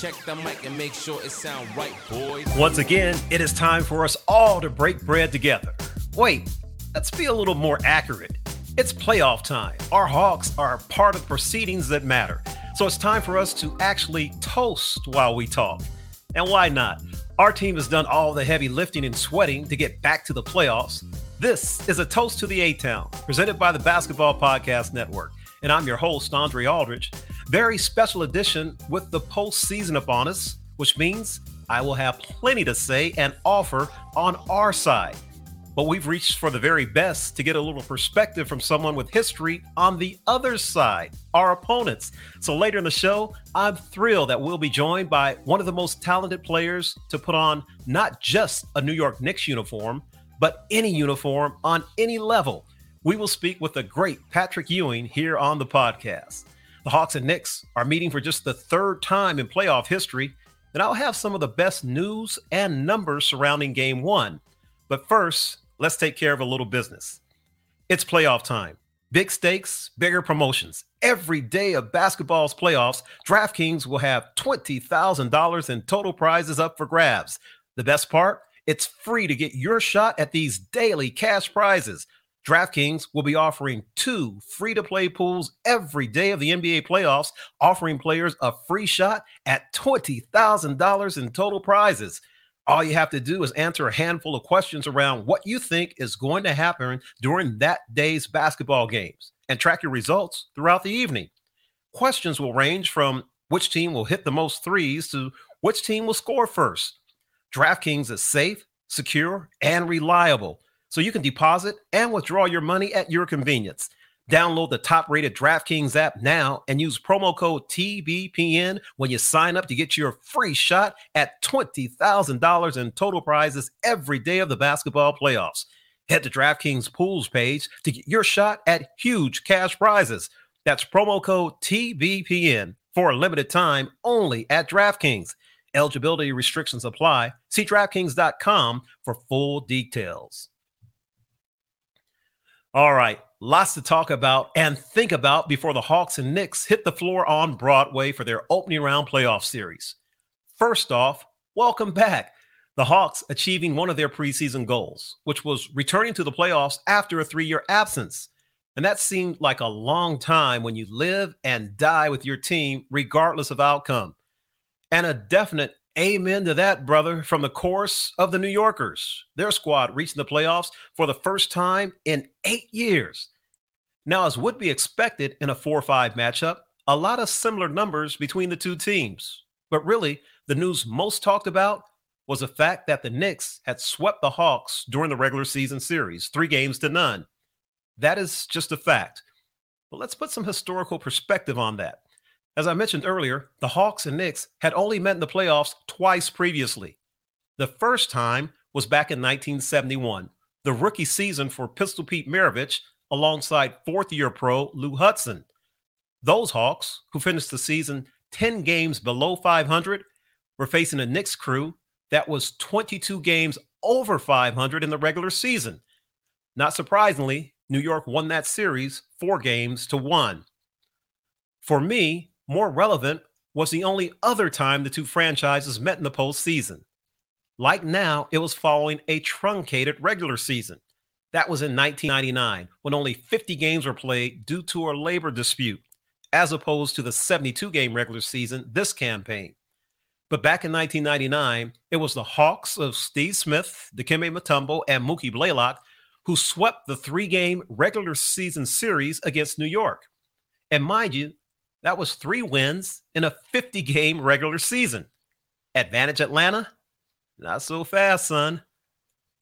Check the mic and make sure it sound right, boys. Once again, it is time for us all to break bread together. Wait, let's be a little more accurate. It's playoff time. Our Hawks are part of the proceedings that matter. So it's time for us to actually toast while we talk. And why not? Our team has done all the heavy lifting and sweating to get back to the playoffs. This is a toast to the A Town, presented by the Basketball Podcast Network. And I'm your host, Andre Aldridge. Very special edition with the postseason upon us, which means I will have plenty to say and offer on our side. But we've reached for the very best to get a little perspective from someone with history on the other side, our opponents. So later in the show, I'm thrilled that we'll be joined by one of the most talented players to put on not just a New York Knicks uniform, but any uniform on any level. We will speak with the great Patrick Ewing here on the podcast. The Hawks and Knicks are meeting for just the third time in playoff history, and I'll have some of the best news and numbers surrounding game one. But first, let's take care of a little business. It's playoff time. Big stakes, bigger promotions. Every day of basketball's playoffs, DraftKings will have $20,000 in total prizes up for grabs. The best part? It's free to get your shot at these daily cash prizes. DraftKings will be offering two free to play pools every day of the NBA playoffs, offering players a free shot at $20,000 in total prizes. All you have to do is answer a handful of questions around what you think is going to happen during that day's basketball games and track your results throughout the evening. Questions will range from which team will hit the most threes to which team will score first. DraftKings is safe, secure, and reliable, so you can deposit and withdraw your money at your convenience. Download the top rated DraftKings app now and use promo code TBPN when you sign up to get your free shot at $20,000 in total prizes every day of the basketball playoffs. Head to DraftKings Pools page to get your shot at huge cash prizes. That's promo code TBPN for a limited time only at DraftKings. Eligibility restrictions apply. See DraftKings.com for full details. All right, lots to talk about and think about before the Hawks and Knicks hit the floor on Broadway for their opening round playoff series. First off, welcome back. The Hawks achieving one of their preseason goals, which was returning to the playoffs after a three year absence. And that seemed like a long time when you live and die with your team, regardless of outcome. And a definite amen to that, brother, from the chorus of the New Yorkers. Their squad reaching the playoffs for the first time in eight years. Now, as would be expected in a 4 5 matchup, a lot of similar numbers between the two teams. But really, the news most talked about was the fact that the Knicks had swept the Hawks during the regular season series, three games to none. That is just a fact. But let's put some historical perspective on that. As I mentioned earlier, the Hawks and Knicks had only met in the playoffs twice previously. The first time was back in 1971, the rookie season for Pistol Pete Maravich alongside fourth year pro Lou Hudson. Those Hawks, who finished the season 10 games below 500, were facing a Knicks crew that was 22 games over 500 in the regular season. Not surprisingly, New York won that series four games to one. For me, more relevant was the only other time the two franchises met in the postseason. Like now, it was following a truncated regular season. That was in 1999, when only 50 games were played due to a labor dispute, as opposed to the 72 game regular season this campaign. But back in 1999, it was the Hawks of Steve Smith, Dikembe Mutombo, and Mookie Blaylock who swept the three game regular season series against New York. And mind you, that was three wins in a 50 game regular season. Advantage Atlanta? Not so fast, son.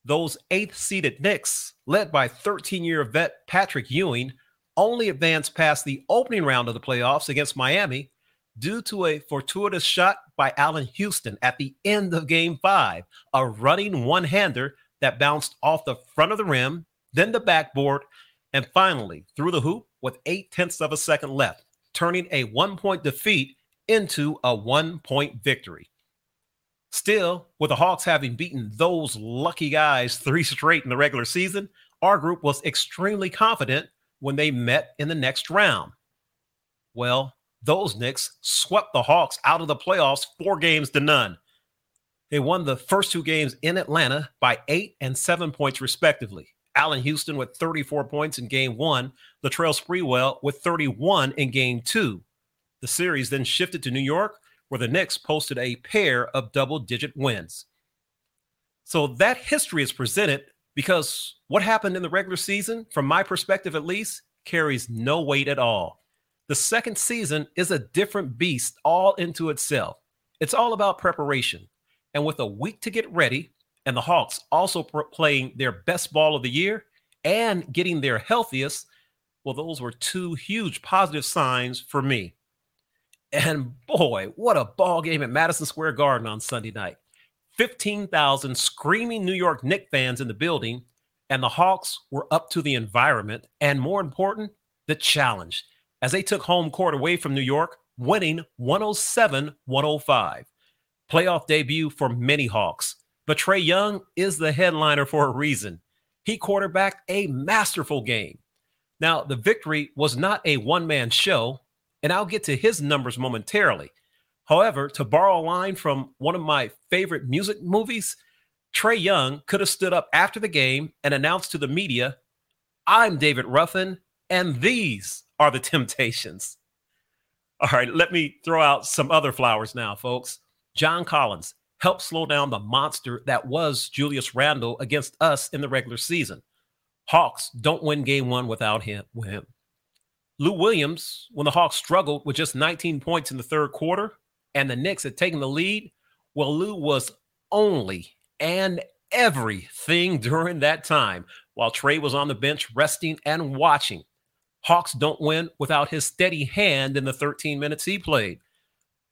Those eighth seeded Knicks, led by 13 year vet Patrick Ewing, only advanced past the opening round of the playoffs against Miami due to a fortuitous shot by Allan Houston at the end of game five, a running one hander that bounced off the front of the rim, then the backboard, and finally through the hoop with eight tenths of a second left, turning a one point defeat into a one point victory. Still, with the Hawks having beaten those lucky guys three straight in the regular season, our group was extremely confident when they met in the next round. Well, those Knicks swept the Hawks out of the playoffs four games to none. They won the first two games in Atlanta by eight and seven points, respectively. Allan Houston with 34 points in game one, Latrell Sprewell with 31 in game two. The series then shifted to New York, where the Knicks posted a pair of double digit wins. So that history is presented because what happened in the regular season, from my perspective at least, carries no weight at all. The second season is a different beast all into itself. It's all about preparation. And with a week to get ready, and the Hawks also playing their best ball of the year and getting their healthiest, well, those were two huge positive signs for me. And boy, what a ball game at Madison Square Garden on Sunday night. 15,000 screaming New York Knicks fans in the building, and the Hawks were up to the environment and more important, the challenge as they took home court away from New York, winning 107 105. Playoff debut for many Hawks. But Trae Young is the headliner for a reason. He quarterbacked a masterful game. Now, the victory was not a one man show, and I'll get to his numbers momentarily. However, to borrow a line from one of my favorite music movies, Trae Young could have stood up after the game and announced to the media, I'm David Ruffin, and these are the temptations. All right, let me throw out some other flowers now, folks. John Collins helped slow down the monster that was Julius Randle against us in the regular season. Hawks don't win game one without him. With him. Lou Williams, when the Hawks struggled with just 19 points in the third quarter and the Knicks had taken the lead, well, Lou was only and everything during that time while Trae was on the bench resting and watching. Hawks don't win without his steady hand in the 13 minutes he played.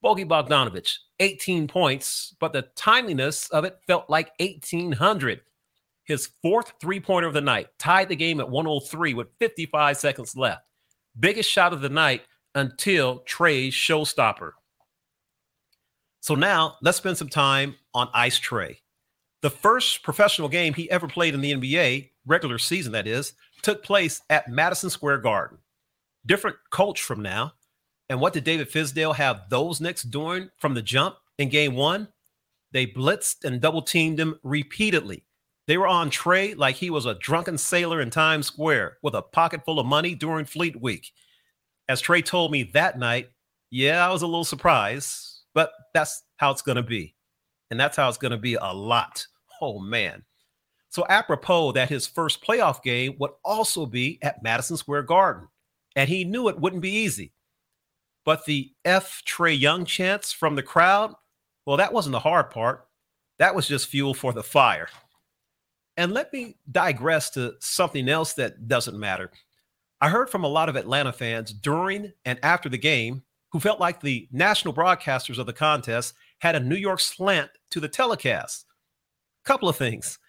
Bogi Bogdanovic, 18 points, but the timeliness of it felt like 1800. His fourth three pointer of the night tied the game at 103 with 55 seconds left. Biggest shot of the night until Trae's showstopper. So now let's spend some time on Ice Trae. The first professional game he ever played in the NBA, regular season that is, took place at Madison Square Garden. Different coach from now. And what did David Fizdale have those Knicks doing from the jump in game one? They blitzed and double teamed him repeatedly. They were on Trae like he was a drunken sailor in Times Square with a pocket full of money during Fleet Week. As Trae told me that night, yeah, I was a little surprised, but that's how it's going to be. And that's how it's going to be a lot. Oh, man. So, apropos that his first playoff game would also be at Madison Square Garden, and he knew it wouldn't be easy. But the F Trae Young chants from the crowd, well, that wasn't the hard part. That was just fuel for the fire. And let me digress to something else that doesn't matter. I heard from a lot of Atlanta fans during and after the game who felt like the national broadcasters of the contest had a New York slant to the telecast. Couple of things.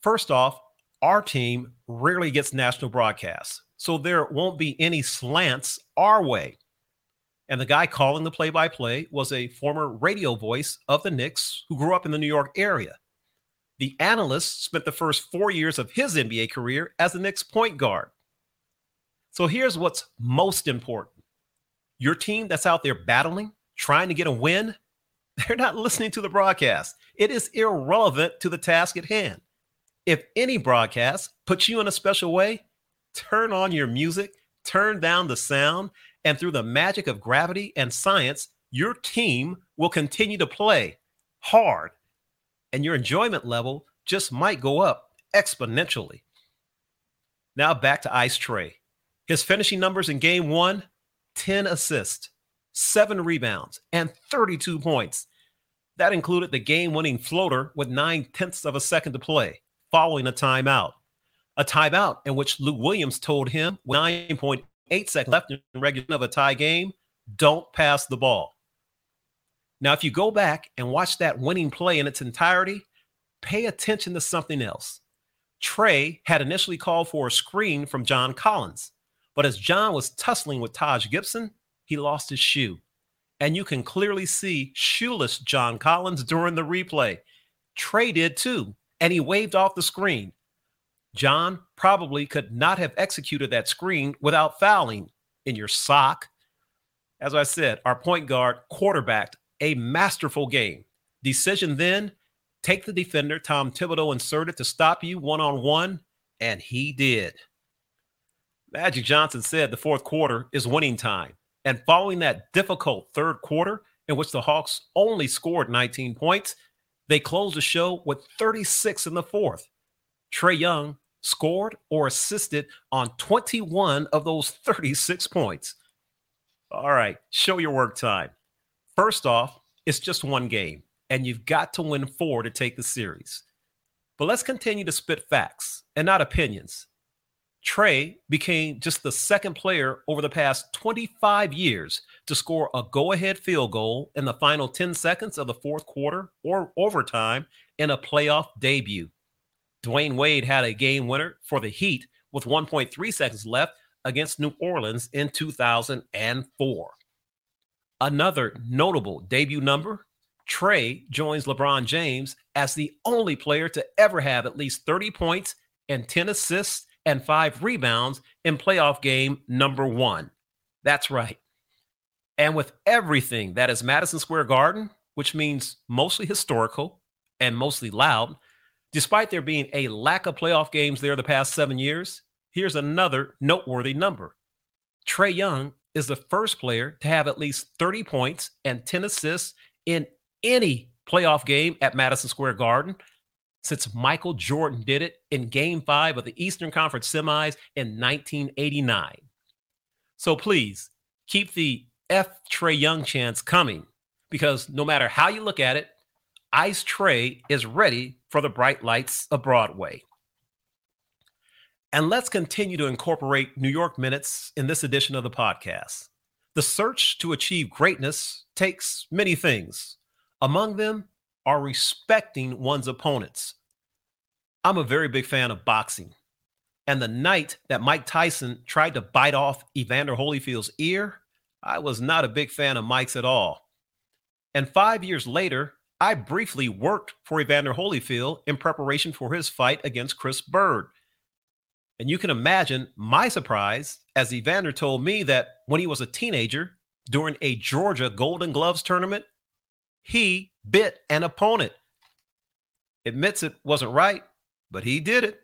First off, our team rarely gets national broadcasts, so there won't be any slants our way. And the guy calling the play by play was a former radio voice of the Knicks who grew up in the New York area. The analyst spent the first four years of his NBA career as the Knicks point guard. So here's what's most important your team that's out there battling, trying to get a win, they're not listening to the broadcast. It is irrelevant to the task at hand. If any broadcast puts you in a special way, turn on your music, turn down the sound, and through the magic of gravity and science, your team will continue to play hard and your enjoyment level just might go up exponentially. Now back to Ice Trae. His finishing numbers in game one 10 assists, seven rebounds, and 32 points. That included the game winning floater with nine tenths of a second to play following a timeout. A timeout in which Lou Williams told him 9.8 Eight seconds left in regulation of a tie game. Don't pass the ball. Now, if you go back and watch that winning play in its entirety, pay attention to something else. Trae had initially called for a screen from John Collins, but as John was tussling with Taj Gibson, he lost his shoe. And you can clearly see shoeless John Collins during the replay. Trae did too, and he waved off the screen. John probably could not have executed that screen without fouling in your sock. As I said, our point guard quarterbacked a masterful game. Decision then take the defender Tom Thibodeau inserted to stop you one on one, and he did. Magic Johnson said the fourth quarter is winning time. And following that difficult third quarter, in which the Hawks only scored 19 points, they closed the show with 36 in the fourth. Trae Young scored or assisted on 21 of those 36 points. All right, show your work time. First off, it's just one game, and you've got to win four to take the series. But let's continue to spit facts and not opinions. Trae became just the second player over the past 25 years to score a go ahead field goal in the final 10 seconds of the fourth quarter or overtime in a playoff debut. Dwyane Wade had a game winner for the Heat with 1.3 seconds left against New Orleans in 2004. Another notable debut number Trae joins LeBron James as the only player to ever have at least 30 points and 10 assists and five rebounds in playoff game number one. That's right. And with everything that is Madison Square Garden, which means mostly historical and mostly loud, despite there being a lack of playoff games there the past seven years, here's another noteworthy number. Trae Young is the first player to have at least 30 points and 10 assists in any playoff game at Madison Square Garden since Michael Jordan did it in game five of the Eastern Conference semis in 1989. So please keep the F Trae Young chance coming because no matter how you look at it, Ice Trae is ready for the bright lights of Broadway. And let's continue to incorporate New York Minutes in this edition of the podcast. The search to achieve greatness takes many things. Among them are respecting one's opponents. I'm a very big fan of boxing. And the night that Mike Tyson tried to bite off Evander Holyfield's ear, I was not a big fan of Mike's at all. And five years later, I briefly worked for Evander Holyfield in preparation for his fight against Chris Byrd. And you can imagine my surprise as Evander told me that when he was a teenager during a Georgia Golden Gloves tournament, he bit an opponent. Admits it wasn't right, but he did it.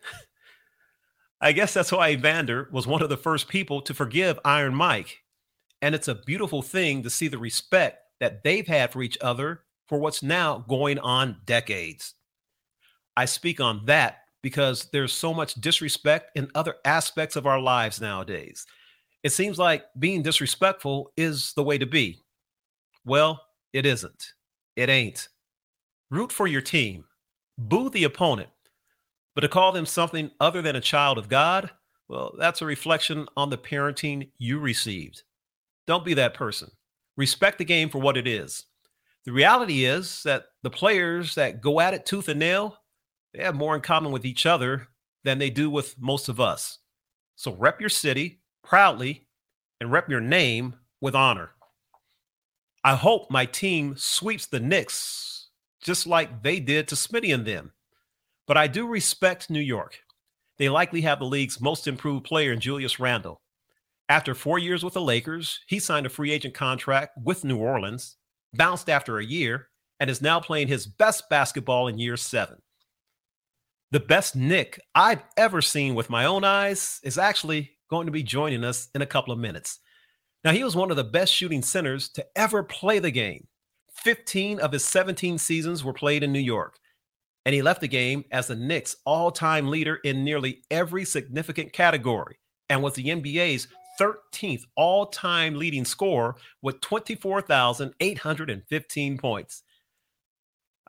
I guess that's why Evander was one of the first people to forgive Iron Mike. And it's a beautiful thing to see the respect that they've had for each other for what's now going on decades. I speak on that because there's so much disrespect in other aspects of our lives nowadays. It seems like being disrespectful is the way to be. Well, it isn't. It ain't. Root for your team, boo the opponent, but to call them something other than a child of God, well, that's a reflection on the parenting you received. Don't be that person. Respect the game for what it is. The reality is that the players that go at it tooth and nail, they have more in common with each other than they do with most of us. So rep your city proudly and rep your name with honor. I hope my team sweeps the Knicks just like they did to Smitty and them. But I do respect New York. They likely have the league's most improved player in Julius Randle. After four years with the Lakers, he signed a free agent contract with New Orleans, bounced after a year, and is now playing his best basketball in year seven. The best Knick I've ever seen with my own eyes is actually going to be joining us in a couple of minutes. Now, he was one of the best shooting centers to ever play the game. 15 of his 17 seasons were played in New York and he left the game as the Knicks' all time leader in nearly every significant category and was the NBA's 13th all time leading scorer with 24,815 points.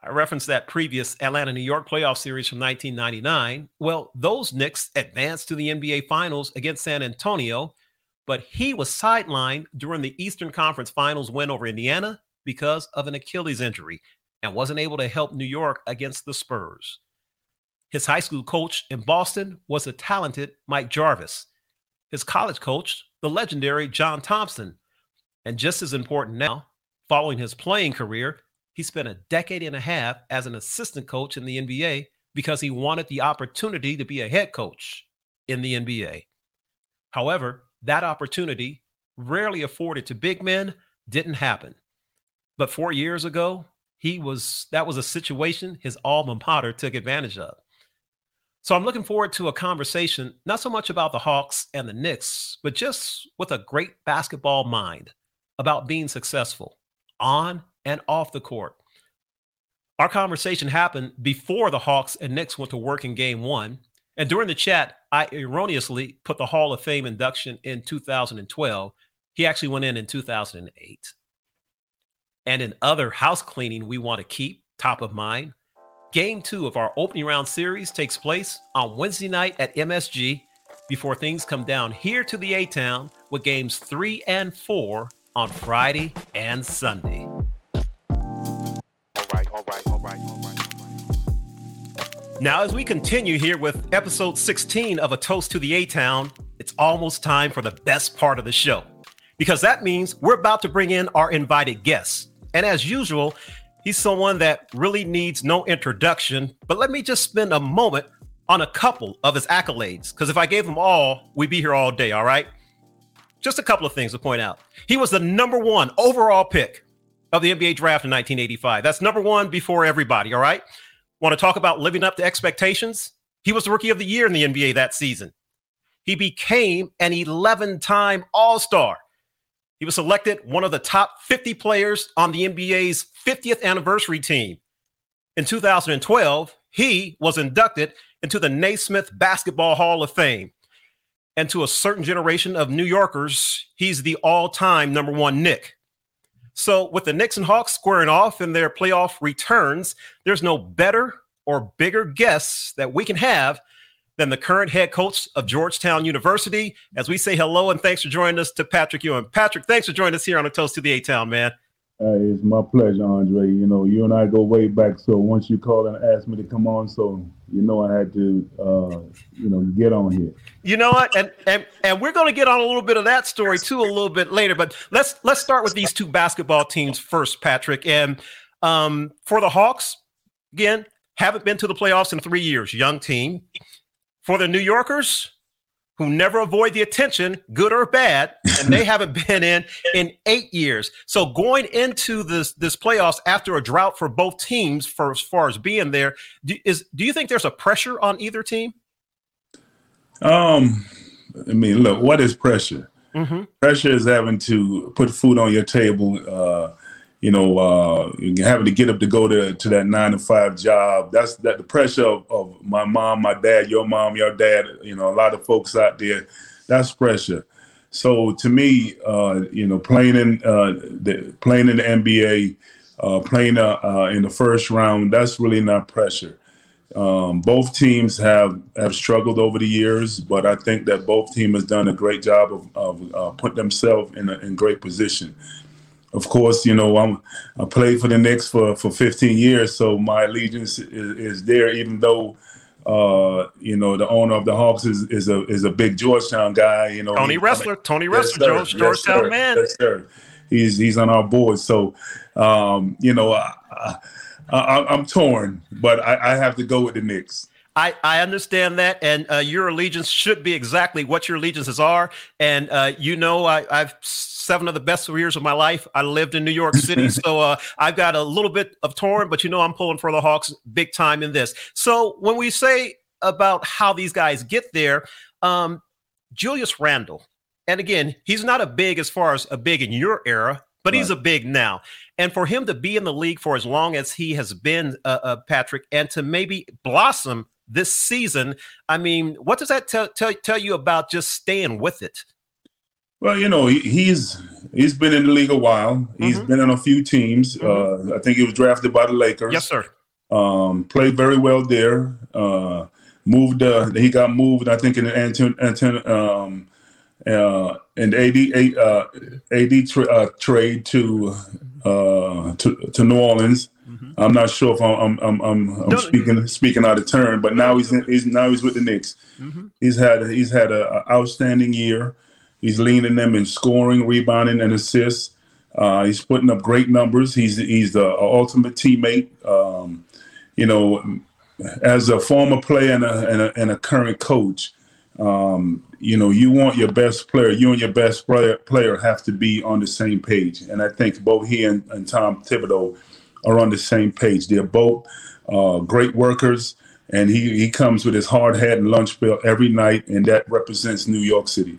I referenced that previous Atlanta New York playoff series from 1999. Well, those Knicks advanced to the NBA Finals against San Antonio, but he was sidelined during the Eastern Conference Finals win over Indiana because of an Achilles injury and wasn't able to help New York against the Spurs. His high school coach in Boston was the talented Mike Jarvis. His college coach, the legendary John Thompson. And just as important now, following his playing career, he spent a decade and a half as an assistant coach in the NBA because he wanted the opportunity to be a head coach in the NBA. However, that opportunity rarely afforded to big men, didn't happen. But four years ago, he was that was a situation his alma mater took advantage of. So I'm looking forward to a conversation, not so much about the Hawks and the Knicks, but just with a great basketball mind about being successful on and off the court. Our conversation happened before the Hawks and Knicks went to work in game one. And during the chat, I erroneously put the Hall of Fame induction in 2012. He actually went in in 2008. And in other house cleaning we want to keep top of mind, game two of our opening round series takes place on Wednesday night at MSG before things come down here to the A Town with games three and four on Friday and Sunday. All right, all right, all right, all right. Now, as we continue here with episode 16 of A Toast to the A Town, it's almost time for the best part of the show because that means we're about to bring in our invited guests. And as usual, he's someone that really needs no introduction, but let me just spend a moment on a couple of his accolades because if I gave them all, we'd be here all day, all right? Just a couple of things to point out. He was the number one overall pick of the NBA draft in 1985. That's number one before everybody, all right? Want to talk about living up to expectations? He was the rookie of the year in the NBA that season. He became an 11 time All Star. He was selected one of the top 50 players on the NBA's 50th anniversary team. In 2012, he was inducted into the Naismith Basketball Hall of Fame. And to a certain generation of New Yorkers, he's the all time number one Knick. So, with the Knicks and Hawks squaring off in their playoff returns, there's no better or bigger guests that we can have than the current head coach of Georgetown University. As we say hello and thanks for joining us to Patrick Ewing. Patrick, thanks for joining us here on a Toast to the A Town, man. Uh, it's my pleasure, Andre. You know, you and I go way back. So once you called and asked me to come on, so you know I had to, uh, you know, get on here. You know what? And and and we're going to get on a little bit of that story too a little bit later. But let's let's start with these two basketball teams first, Patrick. And um, for the Hawks, again, haven't been to the playoffs in three years. Young team. For the New Yorkers, who never avoid the attention, good or bad, and they haven't been in in eight years. So going into this this playoffs after a drought for both teams, for as far as being there, do, is do you think there's a pressure on either team? Um, I mean, look, what is pressure? Mm-hmm. Pressure is having to put food on your table. Uh, you know, uh, having to get up to go to, to that nine to five job. That's that the pressure of, of, my mom, my dad, your mom, your dad. You know, a lot of folks out there. That's pressure. So to me, uh, you know, playing in uh, the playing in the NBA, uh, playing uh, uh, in the first round, that's really not pressure. Um, both teams have have struggled over the years, but I think that both teams has done a great job of, of uh, putting themselves in a in great position of course, you know, I'm I played for the Knicks for, for 15 years, so my allegiance is, is there. Even though, uh, you know, the owner of the Hawks is, is a is a big Georgetown guy. You know, Tony Ressler, Tony Ressler, yes, George, Georgetown yes, man. Yes, sir. He's he's on our board, so um, you know, I, I, am torn, but I, I have to go with the Knicks. I, I understand that, and uh, your allegiance should be exactly what your allegiances are. And uh, you know, I, I've seven of the best years of my life. I lived in New York City, so uh, I've got a little bit of torn, but you know, I'm pulling for the Hawks big time in this. So when we say about how these guys get there, um, Julius Randle, and again, he's not a big as far as a big in your era, but right. he's a big now. And for him to be in the league for as long as he has been, uh, uh, Patrick, and to maybe blossom this season, I mean, what does that tell, tell, tell you about just staying with it? Well, you know, he's he's been in the league a while. He's mm-hmm. been on a few teams. Mm-hmm. Uh, I think he was drafted by the Lakers. Yes, sir. Um, played very well there. Uh, moved. Uh, he got moved. I think in the Anton, Anton, um, uh, in AD uh, AD tra- uh, trade to, uh, to to New Orleans. Mm-hmm. I'm not sure if I'm I'm I'm, I'm speaking speaking out of turn, but now he's in, he's now he's with the Knicks. Mm-hmm. He's had he's had an outstanding year. He's leading them in scoring, rebounding, and assists. Uh, he's putting up great numbers. He's he's the ultimate teammate. Um, you know, as a former player and a, and a, and a current coach, um, you know, you want your best player, you and your best player, player have to be on the same page. And I think both he and, and Tom Thibodeau are on the same page. They're both uh, great workers, and he, he comes with his hard hat and lunch bill every night, and that represents New York City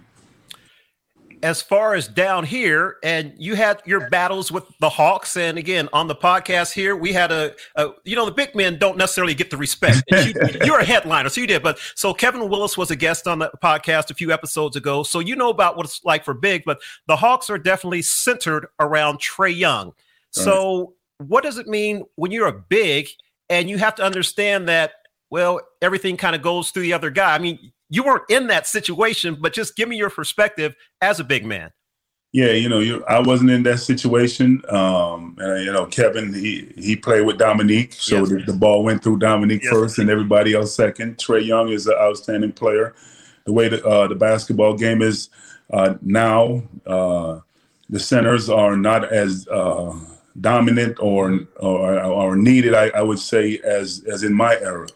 as far as down here, and you had your battles with the Hawks, and again on the podcast here, we had a, a you know the big men don't necessarily get the respect. you, are a headliner, so you did. But so Kevin Willis was a guest on the podcast a few episodes ago, so you know about what it's like for big. But the Hawks are definitely centered around Trae Young. So right. what does it mean when you're a big and you have to understand that? Well, everything kind of goes through the other guy. I mean, you weren't in that situation, but just give me your perspective as a big man. Yeah, you know, you, I wasn't in that situation. Um, and you know, Kevin, he he played with Dominique, so yes. the, the, ball went through Dominique yes. first, and everybody else second. Trae Young is an outstanding player. The way the uh, the basketball game is uh, now, uh, the centers are not as uh, dominant or, or or needed, I, I would say, as as in my era.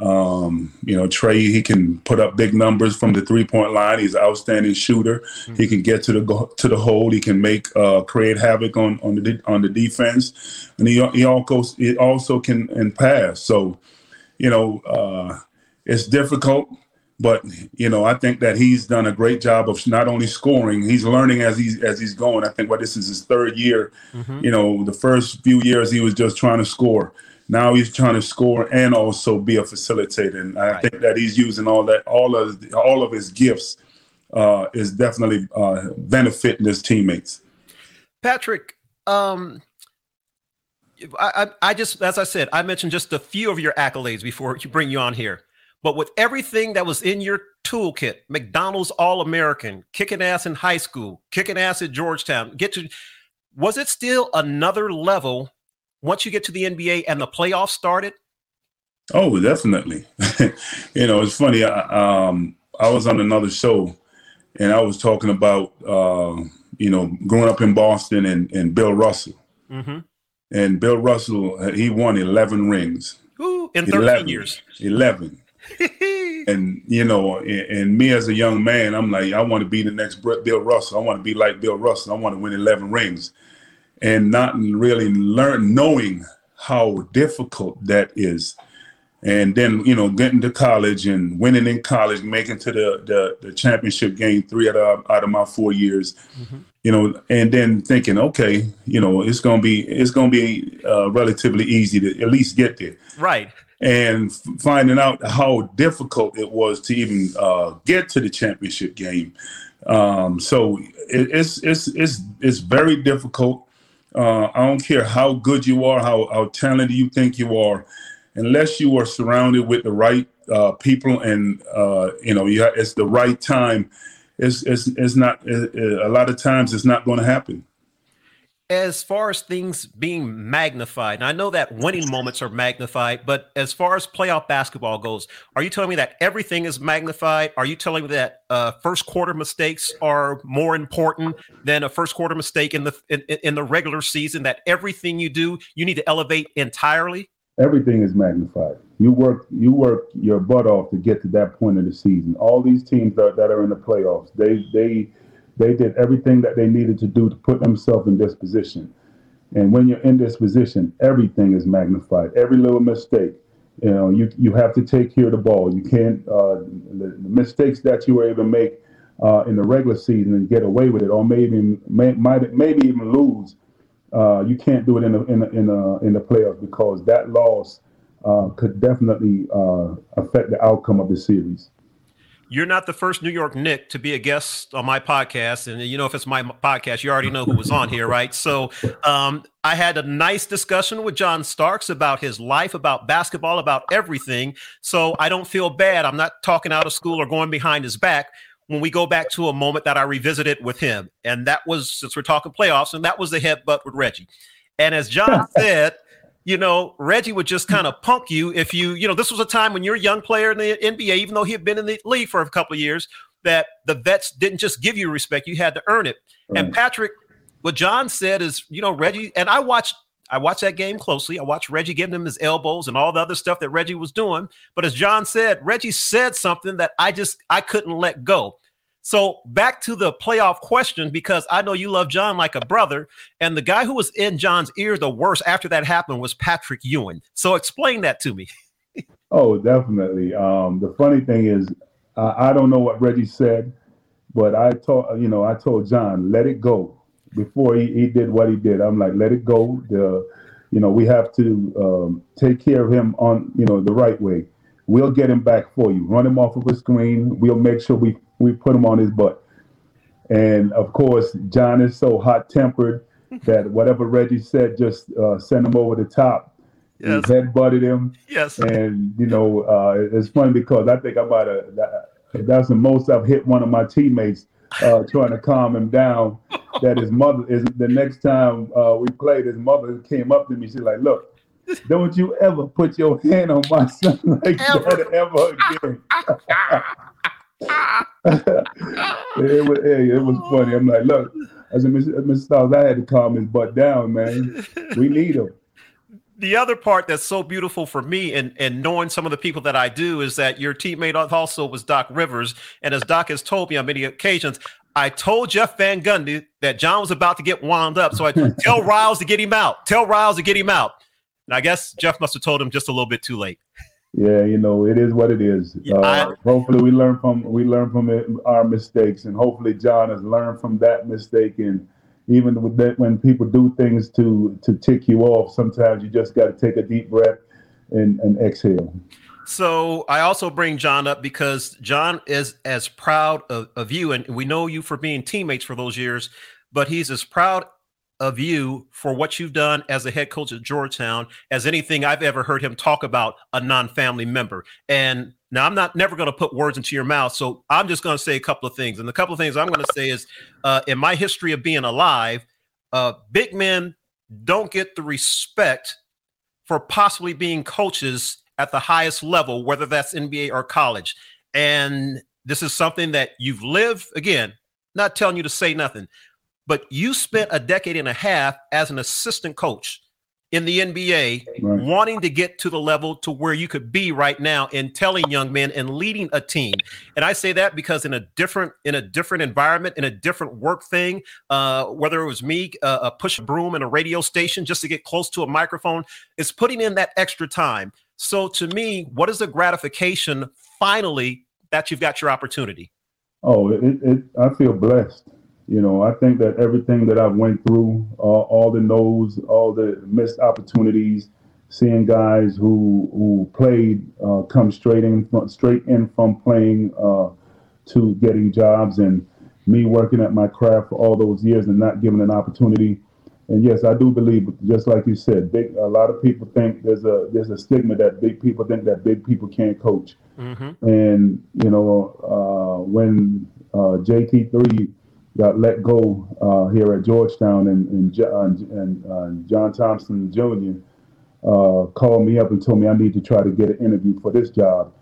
Um, you know, Trae, he can put up big numbers from the three point line. He's an outstanding shooter. Mm-hmm. He can get to the to the hole. He can make uh, create havoc on on the on the defense, and he he also he also can and pass. So, you know, uh, it's difficult, but you know, I think that he's done a great job of not only scoring, he's learning as he's as he's going. I think what this is his third year. Mm-hmm. You know, the first few years he was just trying to score now he's trying to score and also be a facilitator. And I right. think that he's using all that, all of all of his gifts uh, is definitely uh, benefiting his teammates. Patrick, um, I, I just, as I said, I mentioned just a few of your accolades before you bring you on here. But with everything that was in your toolkit, McDonald's All American, kicking ass in high school, kicking ass at Georgetown, get to, was it still another level once you get to the NBA and the playoffs started? Oh, definitely. you know, it's funny. I, um, I was on another show and I was talking about, uh, you know, growing up in Boston and, and Bill Russell. Mm-hmm. And Bill Russell, he won 11 rings. Ooh, in 13 11, years. 11. and, you know, and, and, me as a young man, I'm like, I want to be the next Bill Russell. I want to be like Bill Russell. I want to win 11 rings and not really learn knowing how difficult that is. And then you know getting to college and winning in college making to the the, the championship game three out of, out of my four years mm-hmm. you know and then thinking okay you know it's gonna be it's gonna be uh, relatively easy to at least get there. Right. And f- finding out how difficult it was to even uh, get to the championship game. Um, so it, it's it's it's it's very difficult uh, I don't care how good you are, how, how talented you think you are, unless you are surrounded with the right uh, people and uh, you know you it's the right time. It's it's, it's not it, a lot of times it's not going to happen as far as things being magnified, and I know that winning moments are magnified, but as far as playoff basketball goes, are you telling me that everything is magnified? Are you telling me that uh, first quarter mistakes are more important than a first quarter mistake in the in, in the regular season? That everything you do, you need to elevate entirely. Everything is magnified. You work you work your butt off to get to that point of the season. All these teams that, that are in the playoffs, they they they did everything that they needed to do to put themselves in this position. And when you're in this position, everything is magnified. Every little mistake, you know, you you have to take care of the ball. You can't uh, the, mistakes that you were able to make uh, in the regular season and get away with it, or maybe may, might maybe even lose. Uh, you can't do it in the in the, in the, in the playoffs because that loss uh, could definitely uh, affect the outcome of the series you're not the first New York Knick to be a guest on my podcast. And you know, if it's my podcast, you already know who was on here, right? So um, I had a nice discussion with John Starks about his life, about basketball, about everything. So I don't feel bad. I'm not talking out of school or going behind his back when we go back to a moment that I revisited with him. And that was, since we're talking playoffs, and that was the headbutt with Reggie. And as John said, you know, Reggie would just hmm. kind of punk you if you, you know, this was a time when you're a young player in the NBA, even though he had been in the league for a couple of years, that the vets didn't just give you respect, you had to earn it. Right. And hmm. Patrick, what John said is, you know, Reggie, and I watched I watched that game closely. I watched Reggie giving him his elbows and all the other stuff that Reggie was doing. But as John said, Reggie said something that I just I couldn't let go. So back to the playoff question, because I know you love John like a brother, and the guy who was in John's ear the worst after that happened was Patrick Ewing. So explain that to me. oh, definitely. Um, the funny thing is, I don't know what Reggie said, but I told you know I told John let it go before he, he did what he did. I'm like let it go. The you know we have to um, take care of him on you know the right way. We'll get him back for you. Run him off of a screen. We'll make sure we we put him on his butt. And of course, John is so hot tempered that whatever Reggie said just uh, sent him over the top. Yes. He head butted him. Yes. And you know, uh, it's funny because I think I might have. That, that's the most I've hit one of my teammates uh, trying to calm him down. That his mother is the next time uh, we played, his mother came up to me. She's like, "Look, don't you ever put your hand on my son like ever. that ever again." It, was, it was funny. I'm like, look, I said, Mr. Styles, I had to calm his butt down, man. We need him. The other part that's so beautiful for me and, and knowing some of the people that I do is that your teammate also was Doc Rivers. And as Doc has told me on many occasions, I told Jeff Van Gundy that John was about to get wound up. So I tell Riles to get him out. Tell Riles to get him out. And I guess Jeff must have told him just a little bit too late yeah, you know, it is what it is. Yeah, uh, I, hopefully, we learn from we learn from it, our mistakes, and hopefully, John has learned from that mistake. And even with that, when people do things to to tick you off, sometimes you just got to take a deep breath and, and exhale. So I also bring John up because John is as proud of, of you, and we know you for being teammates for those years. But he's as proud of you for what you've done as a head coach at Georgetown as anything I've ever heard him talk about a non-family member. And now I'm not never going to put words into your mouth, so I'm just going to say a couple of things. And the couple of things I'm going to say is, uh, in my history of being alive, uh, big men don't get the respect for possibly being coaches at the highest level, whether that's NBA or college. And this is something that you've lived. Again, not telling you to say nothing, but you spent a decade and a half as an assistant coach in the NBA, right. wanting to get to the level to where you could be right now in telling young men and leading a team. And I say that because in a different in a different environment, in a different work thing, uh, whether it was me uh, a push a broom in a radio station just to get close to a microphone, it's putting in that extra time. So to me, what is the gratification finally that you've got your opportunity? Oh, it, it I feel blessed. You know, I think that everything that I've went through, uh, all the no's, all the missed opportunities, seeing guys who who played uh, come straight in straight in from playing uh, to getting jobs, and me working at my craft for all those years and not given an opportunity. And yes, I do believe, just like you said, big. A lot of people think there's a there's a stigma that big people think that big people can't coach. Mm-hmm. And you know, uh, when uh, JT3 got let go uh, here at Georgetown, and and, and uh, John Thompson Jr. Uh, called me up and told me I need to try to get an interview for this job.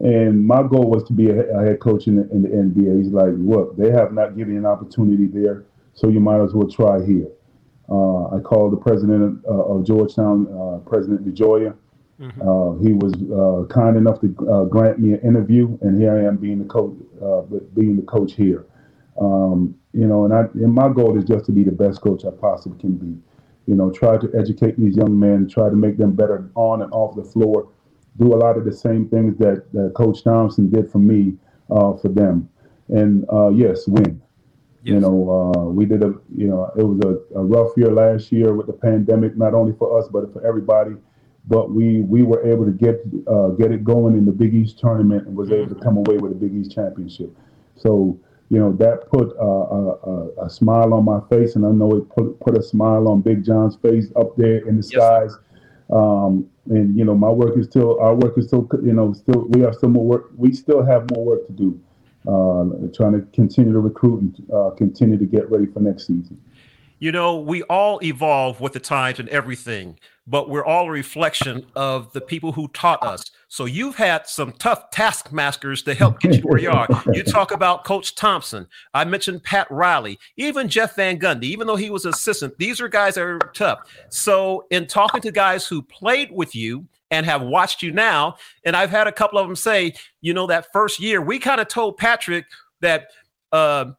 And my goal was to be a, a head coach in the, in the, NBA. He's like, look, they have not given you an opportunity there, so you might as well try here. Uh, I called the president of, uh, of Georgetown, uh, President DeGioia. Mm-hmm. he was kind enough to grant me an interview, and here I am being the coach, being the coach here. Um, you know, and I and my goal is just to be the best coach I possibly can be. You know, try to educate these young men, try to make them better on and off the floor. Do a lot of the same things that, Coach Thompson did for me, uh, for them, and uh, yes, win. Yes. You know, uh, we did a, you know, it was a, a, rough year last year with the pandemic, not only for us but for everybody. But we we were able to get uh, get it going in the Big East tournament and was able to come away with a Big East championship. So you know that put a, a, a, smile on my face, and I know it put, put a smile on Big John's face up there in the yes, skies. Um, and you know, my work is still our work is still you know still we have still more work. We still have more work to do. Uh, trying to continue to recruit and uh, continue to get ready for next season. You know, we all evolve with the times and everything, but we're all a reflection of the people who taught us. So you've had some tough taskmasters to help get you where you are. You talk about Coach Thompson. I mentioned Pat Riley, even Jeff Van Gundy, even though he was assistant. These are guys that are tough. So in talking to guys who played with you and have watched you now, and I've had a couple of them say, you know, that first year, we kind of told Patrick that uh,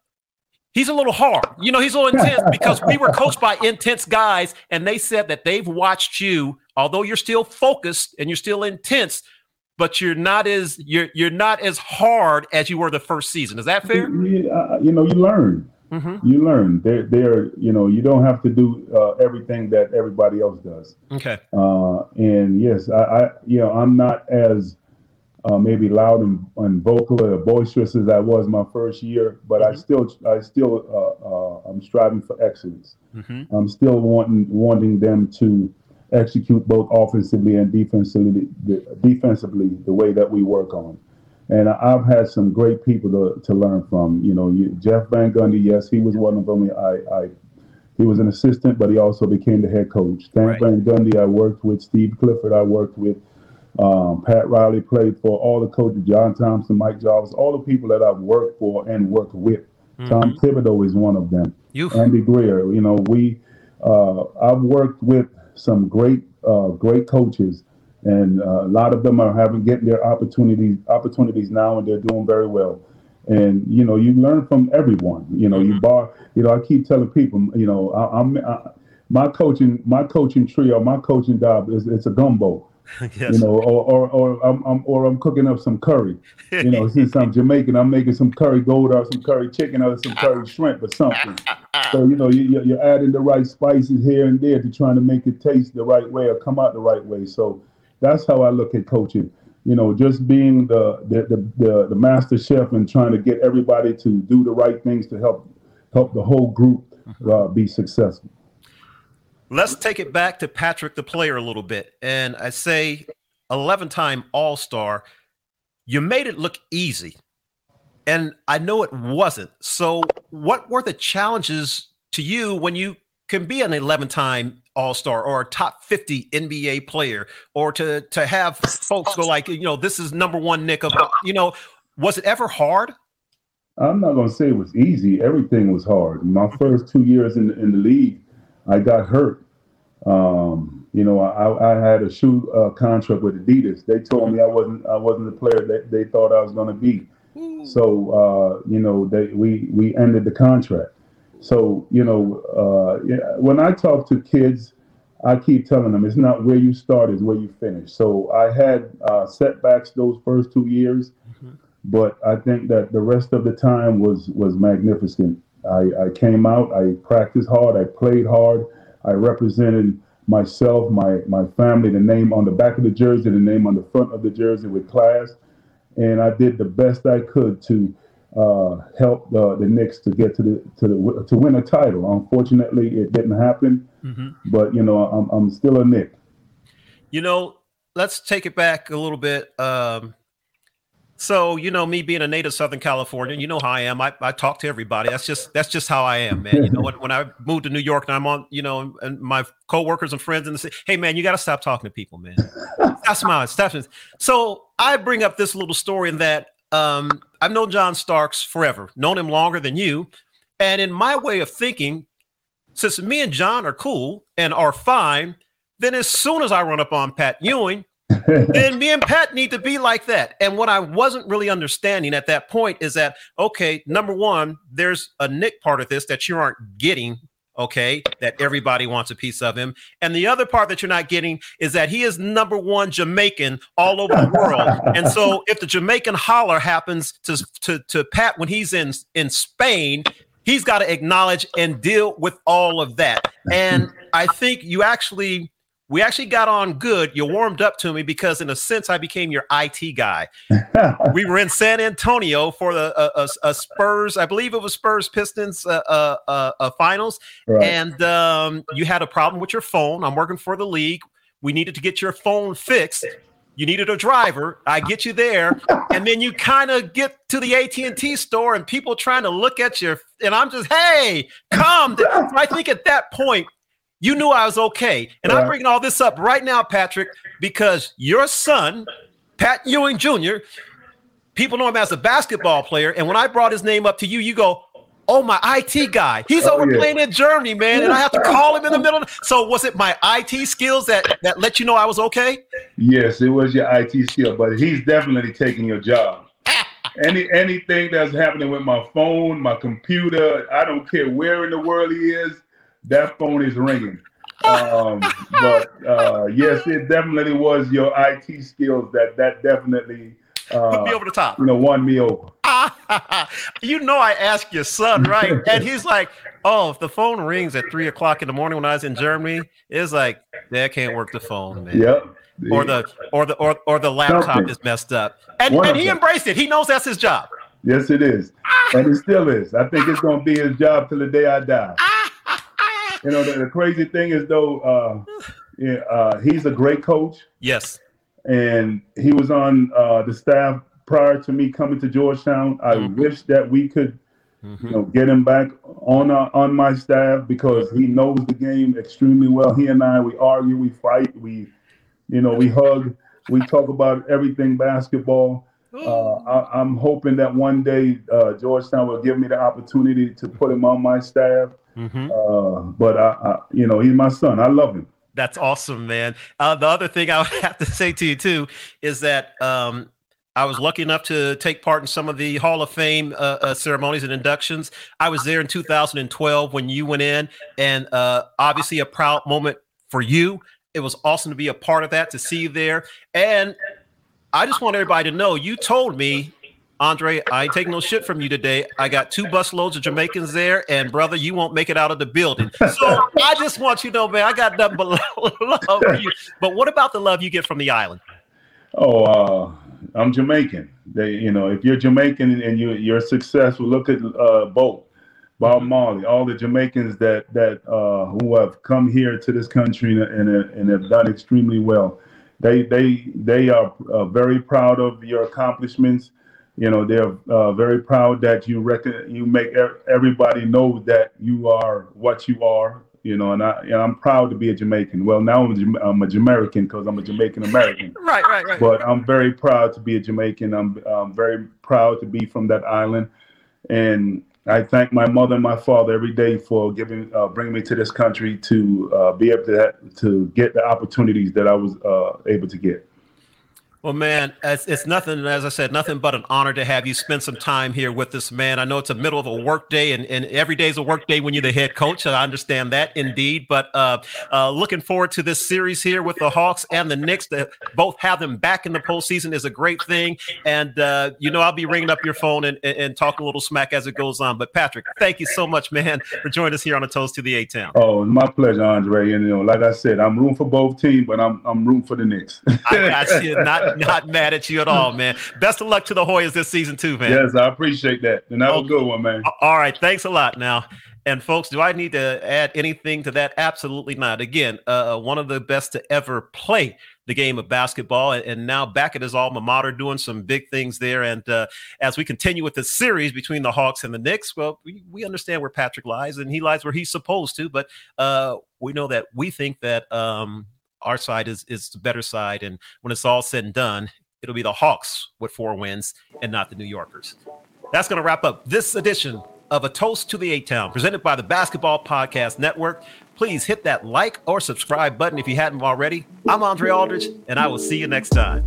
he's a little hard. You know, he's a little intense because we were coached by intense guys, and they said that they've watched you, although you're still focused and you're still intense, but you're not as you're you're not as hard as you were the first season. Is that fair? You, uh, you know, you learn. Mm-hmm. You learn. They're, they're, you know, you don't have to do uh, everything that everybody else does. Okay. Uh, and yes, I, I, you know, I'm not as uh, maybe loud and, and vocal or boisterous as I was my first year, but mm-hmm. I still, I still, uh, uh, I'm striving for excellence. Mm-hmm. I'm still wanting, wanting them to execute both offensively and defensively, defensively the way that we work on. And I've had some great people to, to learn from. You know, you, Jeff Van Gundy, yes, he was one of them. I, I, he was an assistant, but he also became the head coach. Stan right. Van Gundy, I worked with. Steve Clifford, I worked with. Um, Pat Riley played for all the coaches, John Thompson, Mike Jarvis, all the people that I've worked for and worked with. Mm-hmm. Tom Thibodeau is one of them. Andy Greer. You know, we. Uh, I've worked with some great, uh, great coaches, and uh, a lot of them are having getting their opportunities opportunities now, and they're doing very well. And you know, you learn from everyone. You know, mm-hmm. you bar. You know, I keep telling people. You know, I, am my coaching, my coaching trio, my coaching job is it's a gumbo. yes. You know, or or or I'm, I'm, or I'm cooking up some curry. You know, since I'm Jamaican, I'm making some curry gold or some curry chicken or some curry shrimp or something. So you know, you, you're adding the right spices here and there to trying to make it taste the right way or come out the right way. So that's how I look at coaching. You know, just being the the the, the, the master chef and trying to get everybody to do the right things to help help the whole group uh, be successful. Let's take it back to Patrick the player a little bit. And I say 11 time All Star, you made it look easy. And I know it wasn't. So, what were the challenges to you when you can be an 11 time All Star or a top 50 NBA player, or to, to have folks go like, you know, this is number one Knick of, you know, was it ever hard? I'm not going to say it was easy. Everything was hard. My first two years in in the league, I got hurt. Um, you know, I, I had a shoe uh, contract with Adidas. They told me I wasn't I wasn't the player that they thought I was going to be. So uh, you know, they we we ended the contract. So you know, uh, when I talk to kids, I keep telling them it's not where you start, it's where you finish. So I had uh, setbacks those first two years, mm-hmm. but I think that the rest of the time was was magnificent. I, I came out, I practiced hard, I played hard, I represented myself, my my family, the name on the back of the jersey, the name on the front of the jersey with class, and I did the best I could to uh, help the, the Knicks to get to the to the to win a title. Unfortunately, it didn't happen, mm-hmm. but you know I'm I'm still a Knick. You know, let's take it back a little bit. Um, so, you know, me being a native Southern California, you know how I am. I, I talk to everybody. That's just that's just how I am, man. You know, when, when I moved to New York and I'm on, you know, and my coworkers and friends in the city, hey man, you got to stop talking to people, man. Stop smiling, stop. So I bring up this little story in that um, I've known John Starks forever, known him longer than you. And in my way of thinking, since me and John are cool and are fine, then as soon as I run up on Pat Ewing, then me and Pat need to be like that. And what I wasn't really understanding at that point is that, okay, number one, there's a Knick part of this that you aren't getting. Okay, that everybody wants a piece of him. And the other part that you're not getting is that he is number one Jamaican all over the world. and so if the Jamaican holler happens to, to, to Pat when he's in, in Spain, he's got to acknowledge and deal with all of that. And I think you actually we actually got on good. You warmed up to me because, in a sense, I became your IT guy. we were in San Antonio for the uh, Spurs, I believe it was Spurs Pistons uh, uh, uh, uh finals, right. and um, you had a problem with your phone. I'm working for the league. We needed to get your phone fixed. You needed a driver. I get you there, and then you kind of get to the AT and T store, and people trying to look at your. And I'm just, hey, come. I think at that point, you knew I was okay. And I'm bringing all this up right now, Patrick, because your son, Pat Ewing Jr., people know him as a basketball player. And when I brought his name up to you, you go, oh, my IT guy. He's oh, over yeah. playing in Germany, man. And I have to call him in the middle. So was it my IT skills that, that let you know I was okay? Yes, it was your IT skill, but he's definitely taking your job. Any anything that's happening with my phone, my computer, I don't care where in the world he is, that phone is ringing. Um, but uh, yes, it definitely was your IT skills that that definitely uh, put me over the top. You know, won me over. you know, I asked your son, right? and he's like, "Oh, if the phone rings at three o'clock in the morning when I was in Germany, it's like, Dad can't work the phone, man." Yep. Or the or the or, or the laptop Something. is messed up, and, and he embraced it. He knows that's his job. Yes, it is, and it still is. I think it's going to be his job till the day I die. You know, the, the, crazy thing is though, uh, yeah, uh, he's a great coach. Yes, and he was on uh, the staff prior to me coming to Georgetown. I mm-hmm. wish that we could, mm-hmm. you know, get him back on uh, on my staff because he knows the game extremely well. He and I, we argue, we fight, we, you know, we hug, we talk about everything basketball. Uh, I, am hoping that one day uh, Georgetown will give me the opportunity to put him on my staff. Mm-hmm. Uh, but I, I, you know, he's my son. I love him. That's awesome, man. Uh, the other thing I would have to say to you too is that um, I was lucky enough to take part in some of the Hall of Fame uh, uh, ceremonies and inductions. I was there in 2012 when you went in, and uh, obviously a proud moment for you. It was awesome to be a part of that, to see you there. And I just want everybody to know you told me, Andre, I ain't taking no shit from you today. I got two busloads of Jamaicans there, and brother, you won't make it out of the building. So I just want you to know, man, I got nothing but love for you. But what about the love you get from the island? Oh, uh, I'm Jamaican. They, you know, if you're Jamaican and you you're successful, look at uh, Bolt, Bob Marley, all the Jamaicans that that uh, who have come here to this country and, and have done extremely well. They they they are uh, very proud of your accomplishments. You know, they're uh, very proud that you reckon you make everybody know that you are what you are you know, and I and I'm proud to be a Jamaican. Well, now I'm a, I'm a Jamaican because I'm a Jamaican American. right, right, right. But I'm very proud to be a Jamaican. I'm, I'm very proud to be from that island, and I thank my mother and my father every day for giving, uh, bringing me to this country to uh, be able to to get the opportunities that I was uh, able to get. Well, man, it's, it's, nothing, as I said, nothing but an honor to have you spend some time here with this man. I know it's a middle of a work day, and, and every day is a work day when you're the head coach. I understand that indeed. But uh, uh, looking forward to this series here with the Hawks and the Knicks. To both have them back in the postseason is a great thing. And, uh, you know, I'll be ringing up your phone and, and, and talking a little smack as it goes on. But, Patrick, thank you so much, man, for joining us here on a Toast to the A Town. Oh, my pleasure, Andre. And, you know, like I said, I'm rooting for both teams, but I'm, I'm rooting for the Knicks. I got you. Not not mad at you at all, man. Best of luck to the Hoyas this season too, man. Yes, I appreciate that. And that was a good one, man. All right, thanks a lot. Now, and folks, do I need to add anything to that? Absolutely not. Again, uh, uh one of the best to ever play the game of basketball, and now back at his alma mater, doing some big things there. And uh, as we continue with the series between the Hawks and the Knicks, well, we, we understand where Patrick lies, and he lies where he's supposed to. But uh, we know that we think that um, our side is is the better side. And when it's all said and done, it'll be the Hawks with four wins and not the New Yorkers. That's going to wrap up this edition of A Toast to the A Town, presented by the Basketball Podcast Network. Please hit that like or subscribe button if you hadn't already. I'm Andre Aldridge, and I will see you next time.